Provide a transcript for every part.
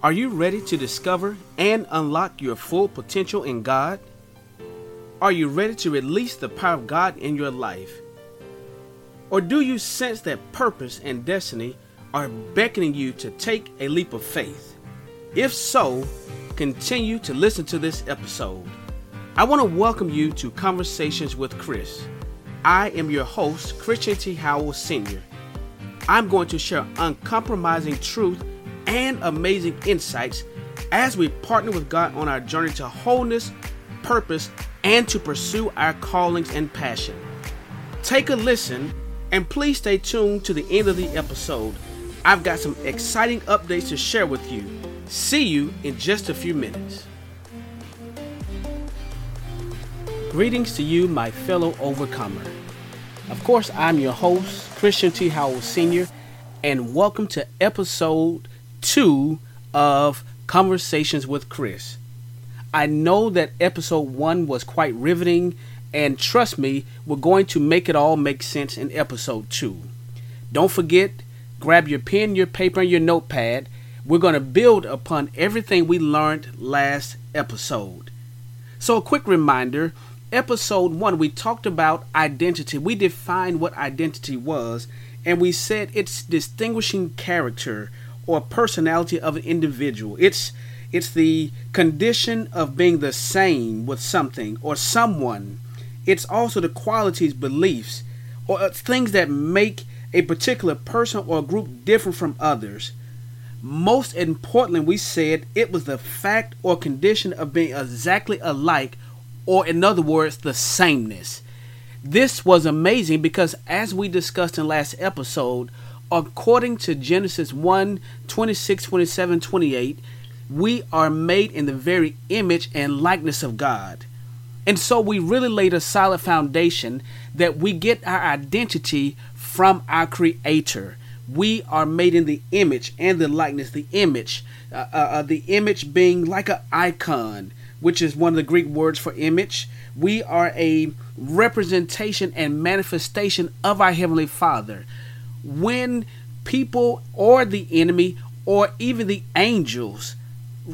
Are you ready to discover and unlock your full potential in God? Are you ready to release the power of God in your life? Or do you sense that purpose and destiny are beckoning you to take a leap of faith? If so, continue to listen to this episode. I want to welcome you to Conversations with Chris. I am your host, Christian T. Howell Sr. I'm going to share uncompromising truth and amazing insights as we partner with God on our journey to wholeness, purpose, and to pursue our callings and passion. Take a listen and please stay tuned to the end of the episode. I've got some exciting updates to share with you. See you in just a few minutes. Greetings to you, my fellow overcomer. Of course, I'm your host, Christian T. Howell Sr., and welcome to episode two of Conversations with Chris. I know that episode one was quite riveting, and trust me, we're going to make it all make sense in episode two. Don't forget, grab your pen, your paper, and your notepad. We're going to build upon everything we learned last episode. So, a quick reminder episode one, we talked about identity. We defined what identity was, and we said its distinguishing character or personality of an individual. It's it's the condition of being the same with something or someone. It's also the qualities, beliefs, or uh, things that make a particular person or group different from others. Most importantly, we said it was the fact or condition of being exactly alike, or in other words, the sameness. This was amazing because, as we discussed in last episode, according to Genesis 1 26, 27, 28, we are made in the very image and likeness of God. And so we really laid a solid foundation that we get our identity from our Creator. We are made in the image and the likeness, the image, uh, uh, uh the image being like an icon, which is one of the Greek words for image. We are a representation and manifestation of our Heavenly Father. When people or the enemy or even the angels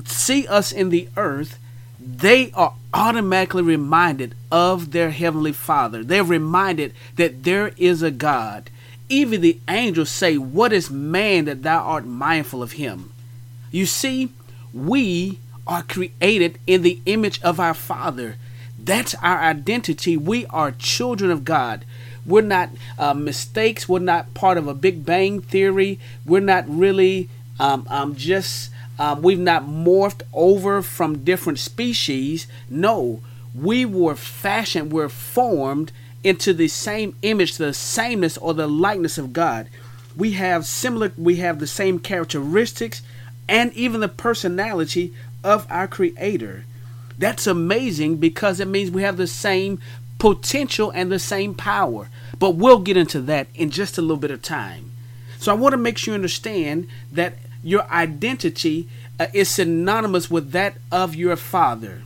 see us in the earth, they are automatically reminded of their heavenly Father. They're reminded that there is a God. Even the angels say, What is man that thou art mindful of him? You see, we are created in the image of our Father. That's our identity. We are children of God. We're not uh, mistakes. We're not part of a Big Bang theory. We're not really um, um, just um, we've not morphed over from different species. No, we were fashioned, we're formed into the same image, the sameness or the likeness of God. We have similar, we have the same characteristics and even the personality of our Creator. That's amazing because it means we have the same potential and the same power. But we'll get into that in just a little bit of time. So I want to make sure you understand that your identity uh, is synonymous with that of your father.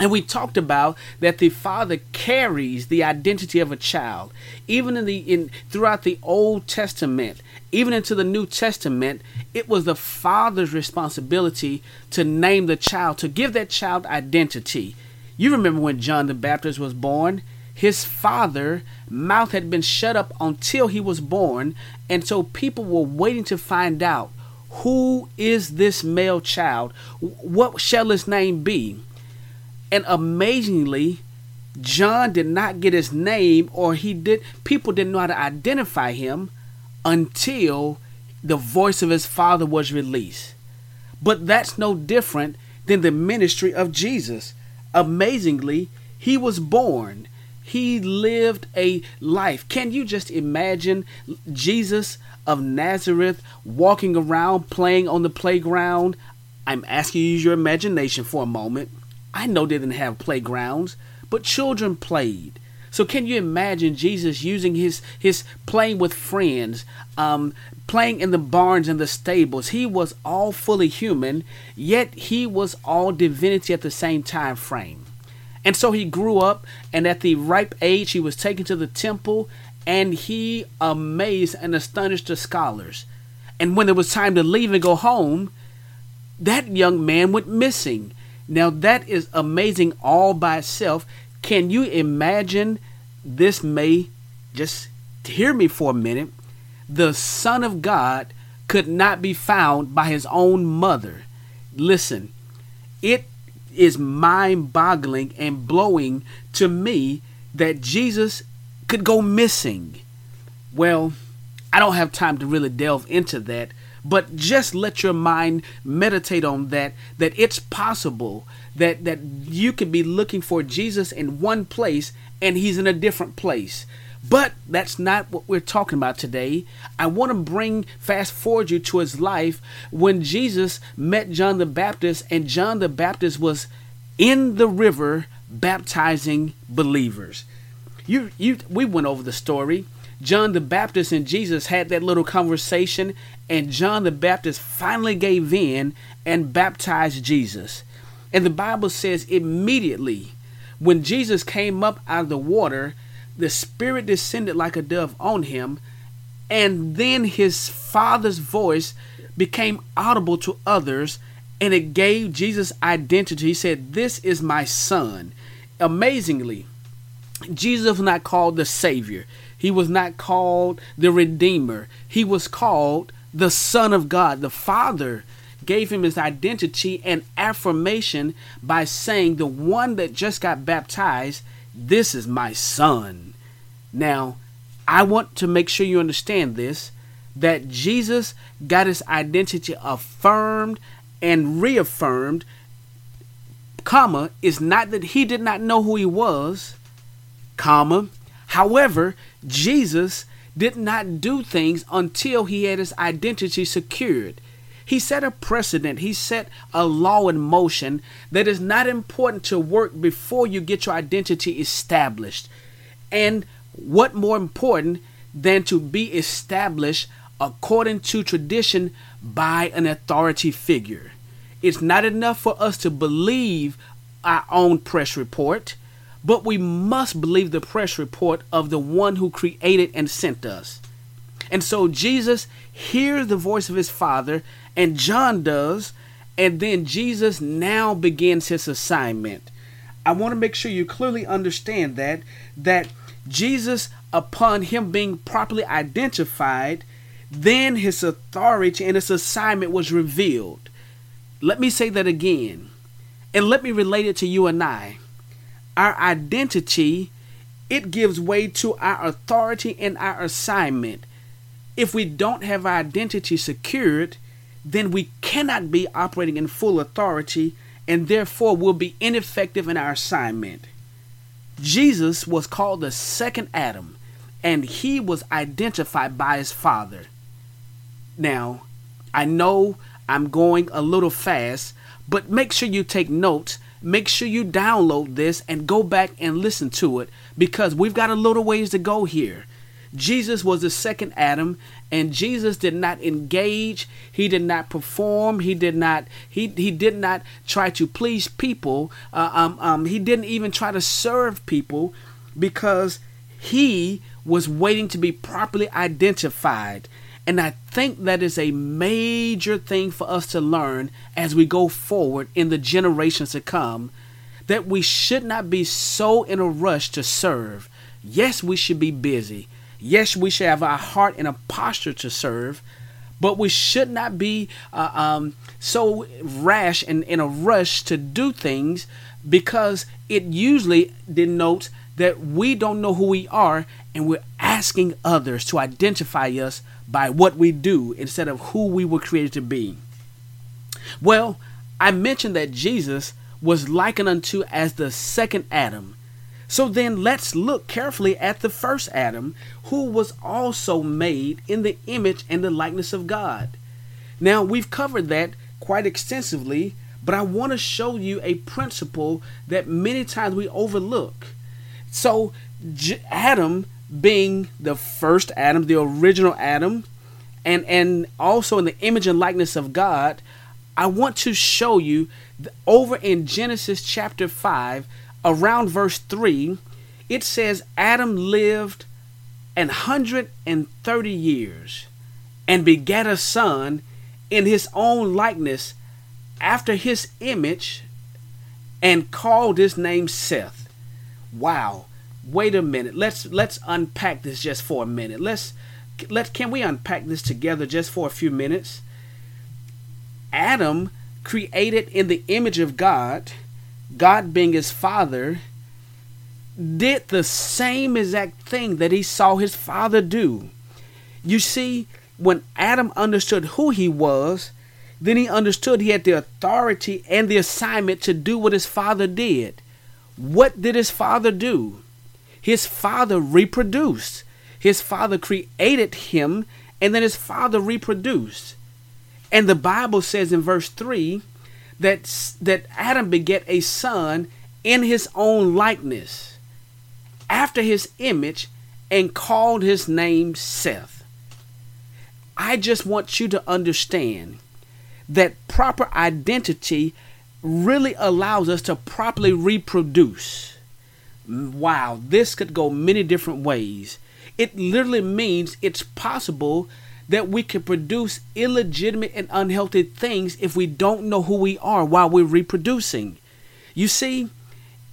And we talked about that the father carries the identity of a child. Even in the in throughout the Old Testament, even into the New Testament, it was the father's responsibility to name the child, to give that child identity. You remember when John the Baptist was born? His father mouth had been shut up until he was born, and so people were waiting to find out who is this male child? What shall his name be? And amazingly, John did not get his name, or he did. People didn't know how to identify him until the voice of his father was released. But that's no different than the ministry of Jesus. Amazingly, he was born. He lived a life. Can you just imagine Jesus of Nazareth walking around playing on the playground. I'm asking you to use your imagination for a moment. I know they didn't have playgrounds, but children played. So can you imagine Jesus using his his playing with friends, um, playing in the barns and the stables? He was all fully human, yet he was all divinity at the same time frame. And so he grew up, and at the ripe age, he was taken to the temple and he amazed and astonished the scholars. And when it was time to leave and go home, that young man went missing. Now, that is amazing all by itself. Can you imagine this may just hear me for a minute? The Son of God could not be found by his own mother. Listen, it is mind boggling and blowing to me that Jesus could go missing. Well, I don't have time to really delve into that, but just let your mind meditate on that that it's possible that that you could be looking for Jesus in one place and he's in a different place. But that's not what we're talking about today. I want to bring fast forward you to his life when Jesus met John the Baptist and John the Baptist was in the river baptizing believers. You you we went over the story. John the Baptist and Jesus had that little conversation and John the Baptist finally gave in and baptized Jesus. And the Bible says immediately when Jesus came up out of the water, the Spirit descended like a dove on him, and then his Father's voice became audible to others, and it gave Jesus identity. He said, This is my Son. Amazingly, Jesus was not called the Savior. He was not called the Redeemer. He was called the Son of God. The Father gave him his identity and affirmation by saying, The one that just got baptized, this is my Son. Now, I want to make sure you understand this that Jesus got his identity affirmed and reaffirmed, comma, is not that he did not know who he was, comma. However, Jesus did not do things until he had his identity secured. He set a precedent, he set a law in motion that is not important to work before you get your identity established. And what more important than to be established according to tradition by an authority figure? It's not enough for us to believe our own press report, but we must believe the press report of the one who created and sent us. And so Jesus hears the voice of his Father, and John does, and then Jesus now begins his assignment. I want to make sure you clearly understand that that Jesus upon him being properly identified, then his authority and his assignment was revealed. Let me say that again. And let me relate it to you and I. Our identity it gives way to our authority and our assignment. If we don't have our identity secured, then we cannot be operating in full authority and therefore will be ineffective in our assignment. Jesus was called the second Adam and he was identified by his father. Now, I know I'm going a little fast, but make sure you take notes. Make sure you download this and go back and listen to it because we've got a little ways to go here. Jesus was the second Adam, and Jesus did not engage. He did not perform. He did not. He he did not try to please people. Uh, um, um, he didn't even try to serve people because he was waiting to be properly identified. And I think that is a major thing for us to learn as we go forward in the generations to come that we should not be so in a rush to serve. Yes, we should be busy. Yes, we should have our heart in a posture to serve, but we should not be uh, um, so rash and in a rush to do things because it usually denotes that we don't know who we are and we're asking others to identify us by what we do instead of who we were created to be. Well, I mentioned that Jesus was likened unto as the second Adam. So then let's look carefully at the first Adam, who was also made in the image and the likeness of God. Now, we've covered that quite extensively, but I want to show you a principle that many times we overlook. So, J- Adam being the first Adam, the original Adam, and and also in the image and likeness of God, I want to show you over in Genesis chapter 5 around verse 3 it says Adam lived an hundred and thirty years and begat a son in his own likeness after his image and called his name Seth. Wow. Wait a minute. Let's let's unpack this just for a minute. Let's let can we unpack this together just for a few minutes? Adam created in the image of God, God being his father, did the same exact thing that he saw his father do. You see, when Adam understood who he was, then he understood he had the authority and the assignment to do what his father did. What did his father do? His father reproduced. His father created him, and then his father reproduced. And the Bible says in verse 3 that, that Adam beget a son in his own likeness, after his image, and called his name Seth. I just want you to understand that proper identity really allows us to properly reproduce. Wow, this could go many different ways. It literally means it's possible that we can produce illegitimate and unhealthy things if we don't know who we are while we're reproducing. You see,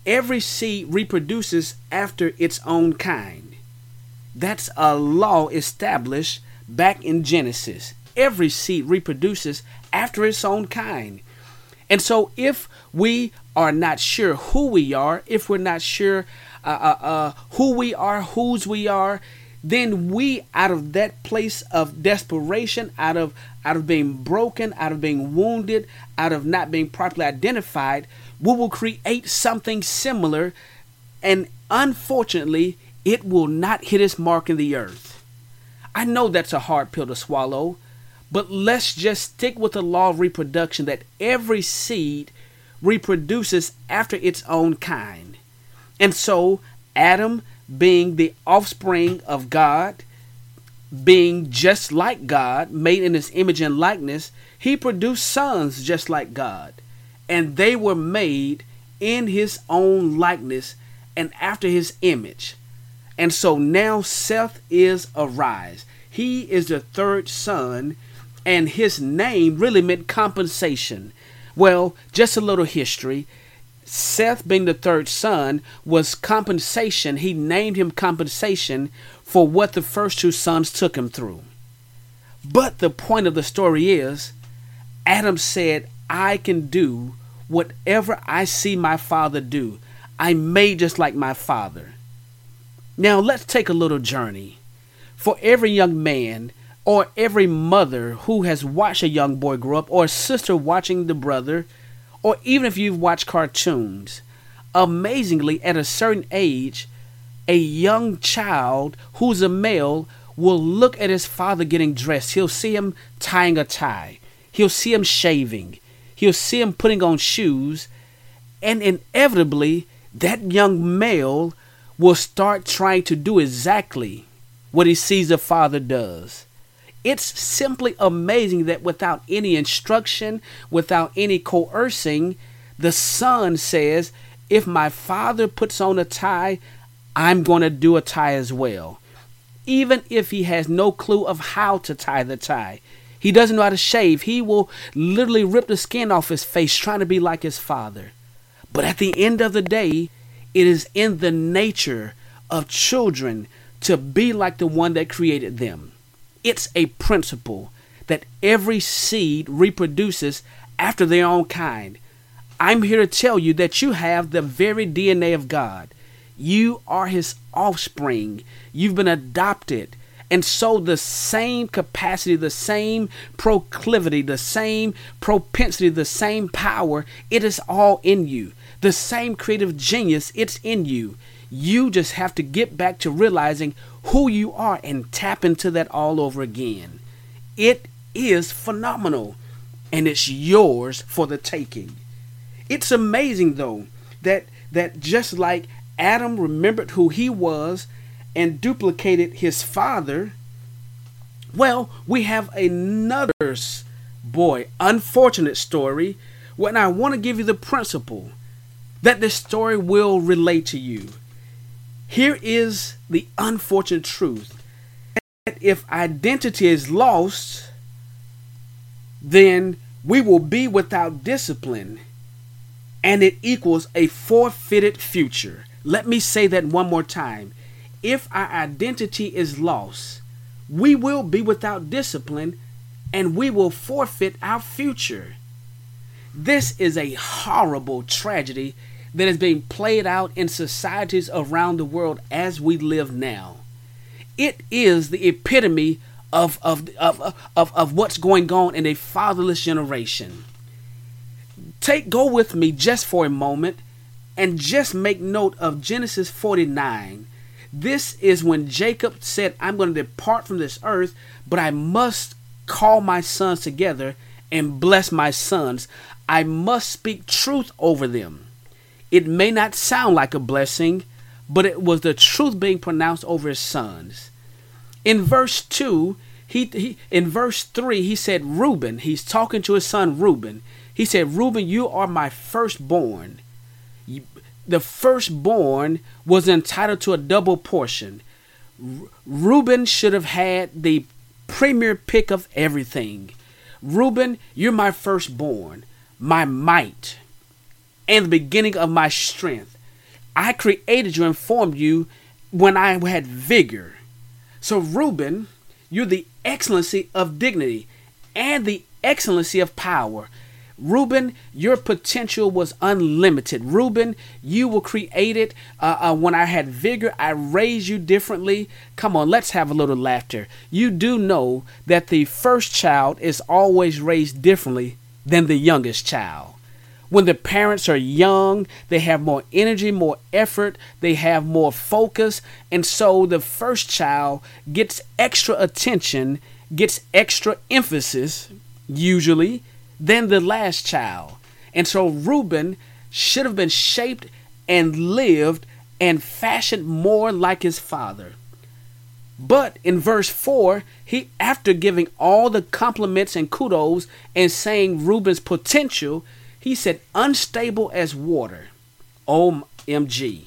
every seed reproduces after its own kind. That's a law established back in Genesis. Every seed reproduces after its own kind. And so, if we are not sure who we are, if we're not sure uh, uh, uh, who we are, whose we are, then we out of that place of desperation out of out of being broken out of being wounded out of not being properly identified we will create something similar and unfortunately it will not hit its mark in the earth. I know that's a hard pill to swallow but let's just stick with the law of reproduction that every seed reproduces after its own kind and so adam being the offspring of God, being just like God, made in his image and likeness, he produced sons just like God. And they were made in his own likeness and after his image. And so now Seth is arise. He is the third son, and his name really meant compensation. Well, just a little history. Seth, being the third son, was compensation. He named him compensation for what the first two sons took him through. But the point of the story is Adam said, I can do whatever I see my father do. I'm made just like my father. Now let's take a little journey. For every young man or every mother who has watched a young boy grow up, or a sister watching the brother, or even if you've watched cartoons, amazingly, at a certain age, a young child who's a male will look at his father getting dressed. He'll see him tying a tie, he'll see him shaving, he'll see him putting on shoes, and inevitably, that young male will start trying to do exactly what he sees the father does. It's simply amazing that without any instruction, without any coercing, the son says, If my father puts on a tie, I'm going to do a tie as well. Even if he has no clue of how to tie the tie, he doesn't know how to shave. He will literally rip the skin off his face trying to be like his father. But at the end of the day, it is in the nature of children to be like the one that created them. It's a principle that every seed reproduces after their own kind. I'm here to tell you that you have the very DNA of God. You are his offspring. You've been adopted. And so the same capacity, the same proclivity, the same propensity, the same power, it is all in you. The same creative genius, it's in you. You just have to get back to realizing who you are and tap into that all over again. It is phenomenal and it's yours for the taking. It's amazing though that that just like Adam remembered who he was and duplicated his father, well, we have another boy, unfortunate story when I want to give you the principle that this story will relate to you. Here is the unfortunate truth that if identity is lost, then we will be without discipline, and it equals a forfeited future. Let me say that one more time. If our identity is lost, we will be without discipline and we will forfeit our future. This is a horrible tragedy that is being played out in societies around the world as we live now. It is the epitome of, of, of, of, of what's going on in a fatherless generation. Take go with me just for a moment and just make note of Genesis 49. This is when Jacob said, I'm going to depart from this earth, but I must call my sons together and bless my sons. I must speak truth over them. It may not sound like a blessing, but it was the truth being pronounced over his sons. In verse 2, he, he in verse 3, he said, Reuben, he's talking to his son Reuben. He said, Reuben, you are my firstborn. The firstborn was entitled to a double portion. Reuben should have had the premier pick of everything. Reuben, you're my firstborn, my might, and the beginning of my strength. I created you and formed you when I had vigor. So, Reuben, you're the excellency of dignity and the excellency of power. Reuben, your potential was unlimited. Reuben, you were created uh, uh, when I had vigor. I raised you differently. Come on, let's have a little laughter. You do know that the first child is always raised differently than the youngest child. When the parents are young, they have more energy, more effort, they have more focus, and so the first child gets extra attention, gets extra emphasis, usually than the last child. And so Reuben should have been shaped and lived and fashioned more like his father. But in verse 4, he after giving all the compliments and kudos and saying Reuben's potential, he said unstable as water. OMG.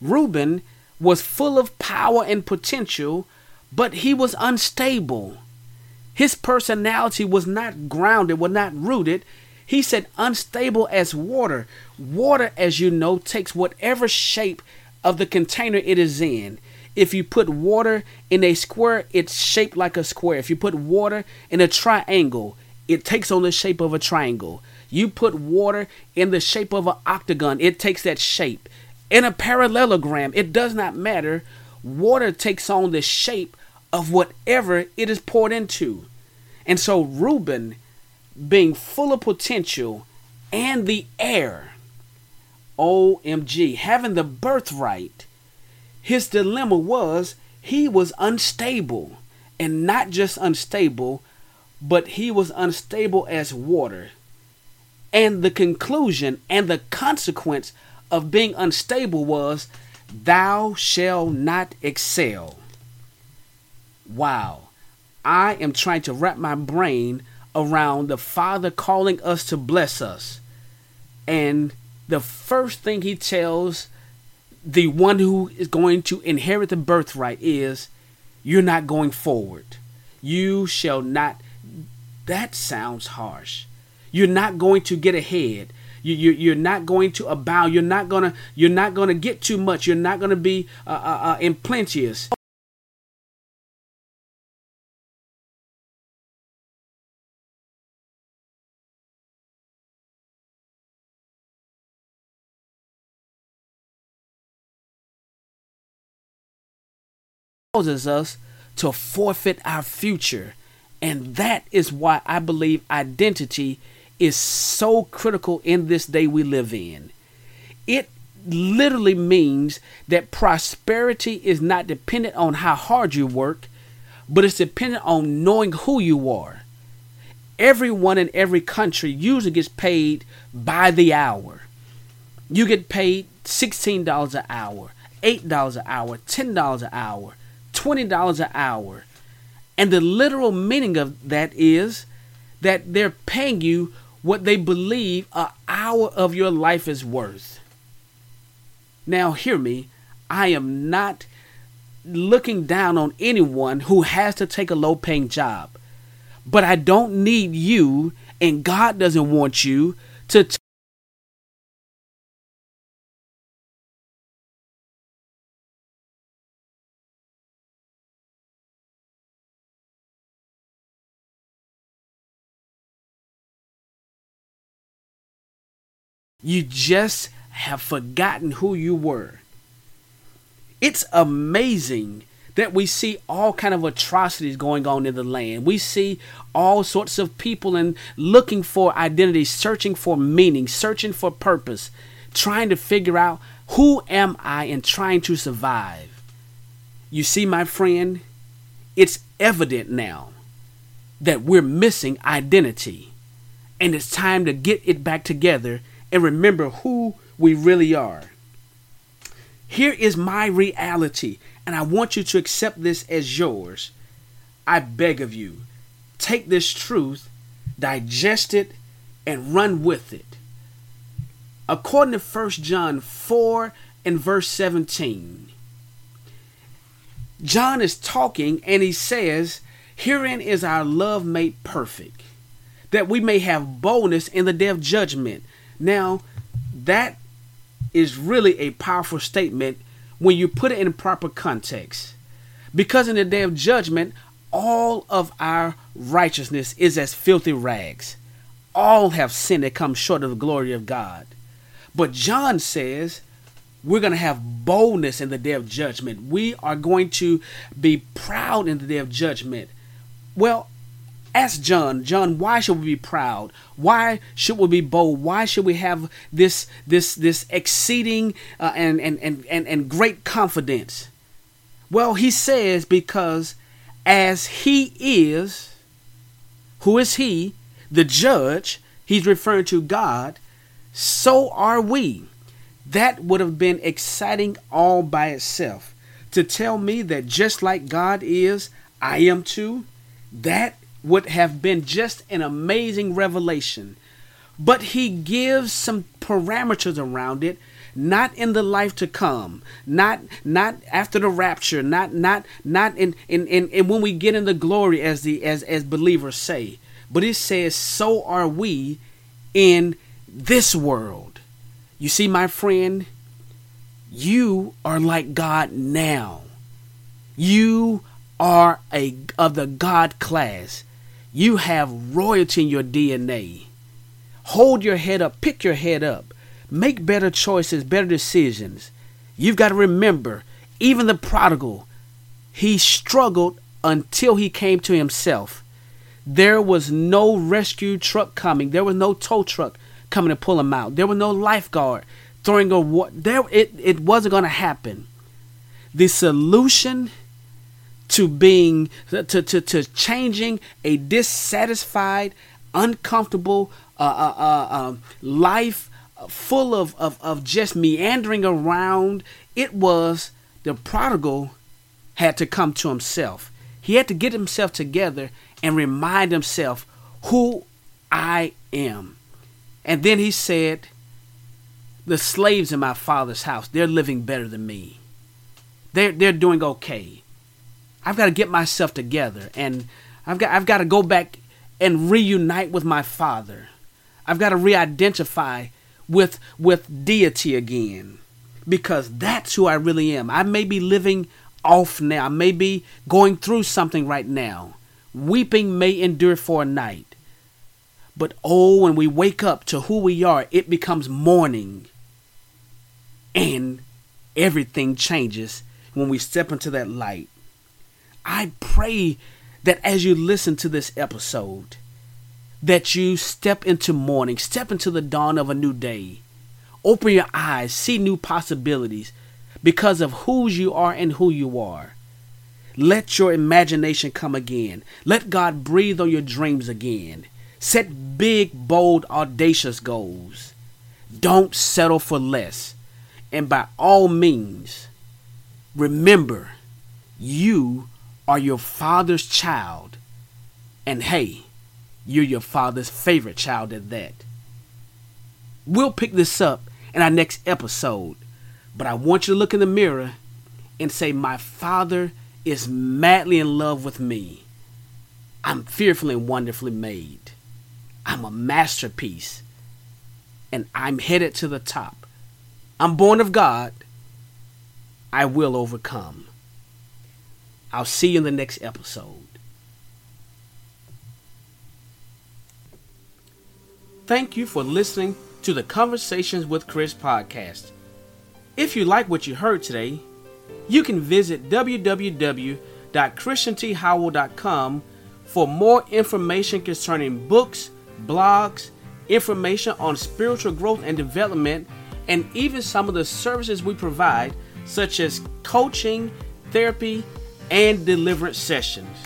Reuben was full of power and potential, but he was unstable. His personality was not grounded, was not rooted. He said, unstable as water. Water, as you know, takes whatever shape of the container it is in. If you put water in a square, it's shaped like a square. If you put water in a triangle, it takes on the shape of a triangle. You put water in the shape of an octagon, it takes that shape. In a parallelogram, it does not matter. Water takes on the shape of whatever it is poured into. And so Reuben, being full of potential and the heir, OMG, having the birthright, his dilemma was he was unstable. And not just unstable, but he was unstable as water. And the conclusion and the consequence of being unstable was, Thou shalt not excel. Wow. I am trying to wrap my brain around the Father calling us to bless us. And the first thing he tells the one who is going to inherit the birthright is, You're not going forward. You shall not. That sounds harsh. You're not going to get ahead. You, you, you're not going to abound. You're not gonna. You're not gonna get too much. You're not gonna be uh, uh, uh, plenteous. causes us to forfeit our future. And that is why I believe identity is so critical in this day we live in. It literally means that prosperity is not dependent on how hard you work, but it's dependent on knowing who you are. Everyone in every country usually gets paid by the hour. You get paid $16 an hour, $8 an hour, $10 an hour, $20 an hour. And the literal meaning of that is that they're paying you what they believe an hour of your life is worth. Now, hear me. I am not looking down on anyone who has to take a low paying job. But I don't need you And God doesn't want you to. You just have forgotten who you were. It's amazing that we see all kind of atrocities going on in the land. We see all sorts of people and looking for identity, searching for meaning, searching for purpose, trying to figure out who am I and trying to survive. You see, my friend, it's evident now that we're missing identity. And it's time to get it back together and remember who we really are. Here is my reality, and I want you to accept this as yours. I beg of you, take this truth, digest it, and run with it. According to 1 John 4 and verse 17, John is talking and he says, Herein is our love made perfect, that we may have boldness in the day of judgment. Now, that is really a powerful statement when you put it in proper context. Because in the day of judgment, all of our righteousness is as filthy rags. All have sinned and come short of the glory of God. But John says we're going to have boldness in the day of judgment. We are going to be proud in the day of judgment. Well, Ask John, John, why should we be proud? Why should we be bold? Why should we have this this this exceeding uh, and, and, and and and great confidence? Well, he says because as he is, who is he? The judge. He's referring to God. So are we. That would have been exciting all by itself. To tell me that just like God is, I am too. That would have been just an amazing revelation. But he gives some parameters around it, not in the life to come, not not after the rapture, not not not in in, in, in when we get in the glory as the as as believers say. But it says, so are we in this world. You see, my friend, you are like God now. You are a of the God class. You have royalty in your DNA. Hold your head up, pick your head up, make better choices, better decisions. You've got to remember, even the prodigal, he struggled until he came to himself. There was no rescue truck coming. There was no tow truck coming to pull him out. There was no lifeguard throwing a. There, it, it wasn't going to happen. The solution to being to, to, to changing a dissatisfied uncomfortable uh, uh, uh, um, life full of, of, of just meandering around. It was the prodigal had to come to himself. He had to get himself together and remind himself who i am. And then he said the slaves in my father's house they're living better than me. They're, they're doing okay I've got to get myself together and I've got I've got to go back and reunite with my father. I've got to re-identify with with deity again because that's who I really am. I may be living off now. I may be going through something right now. Weeping may endure for a night. But oh, when we wake up to who we are, it becomes morning. And everything changes when we step into that light. I pray that as you listen to this episode, that you step into morning, step into the dawn of a new day. Open your eyes, see new possibilities because of whose you are and who you are. Let your imagination come again. Let God breathe on your dreams again. Set big, bold, audacious goals. Don't settle for less. And by all means, remember you are your father's child. And hey, you're your father's favorite child at that. We'll pick this up in our next episode, but I want you to look in the mirror and say, My father is madly in love with me. I'm fearfully and wonderfully made. I'm a masterpiece and I'm headed to the top. I'm born of God. I will overcome. I'll see you in the next episode. Thank you for listening to the Conversations with Chris podcast. If you like what you heard today, you can visit www.christianthowell.com for more information concerning books, blogs, information on spiritual growth and development, and even some of the services we provide, such as coaching, therapy, and deliverance sessions.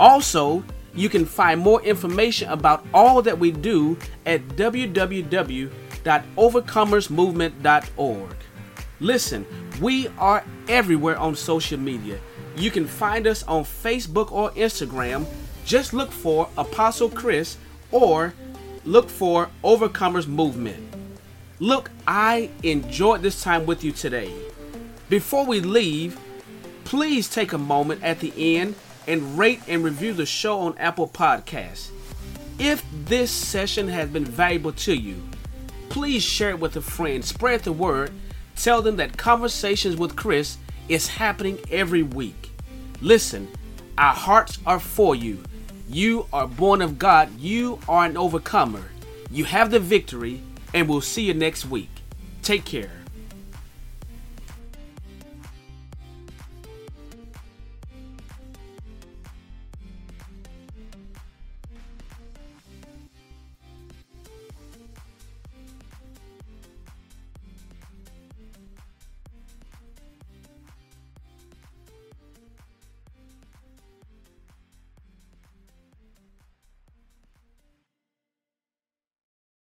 Also, you can find more information about all that we do at www.overcomersmovement.org. Listen, we are everywhere on social media. You can find us on Facebook or Instagram. Just look for Apostle Chris or look for Overcomers Movement. Look, I enjoyed this time with you today. Before we leave, please take a moment at the end and rate and review the show on Apple Podcasts. If this session has been valuable to you, please share it with a friend, spread the word, tell them that Conversations with Chris is happening every week. Listen, our hearts are for you. You are born of God, you are an overcomer. You have the victory, and we'll see you next week. Take care.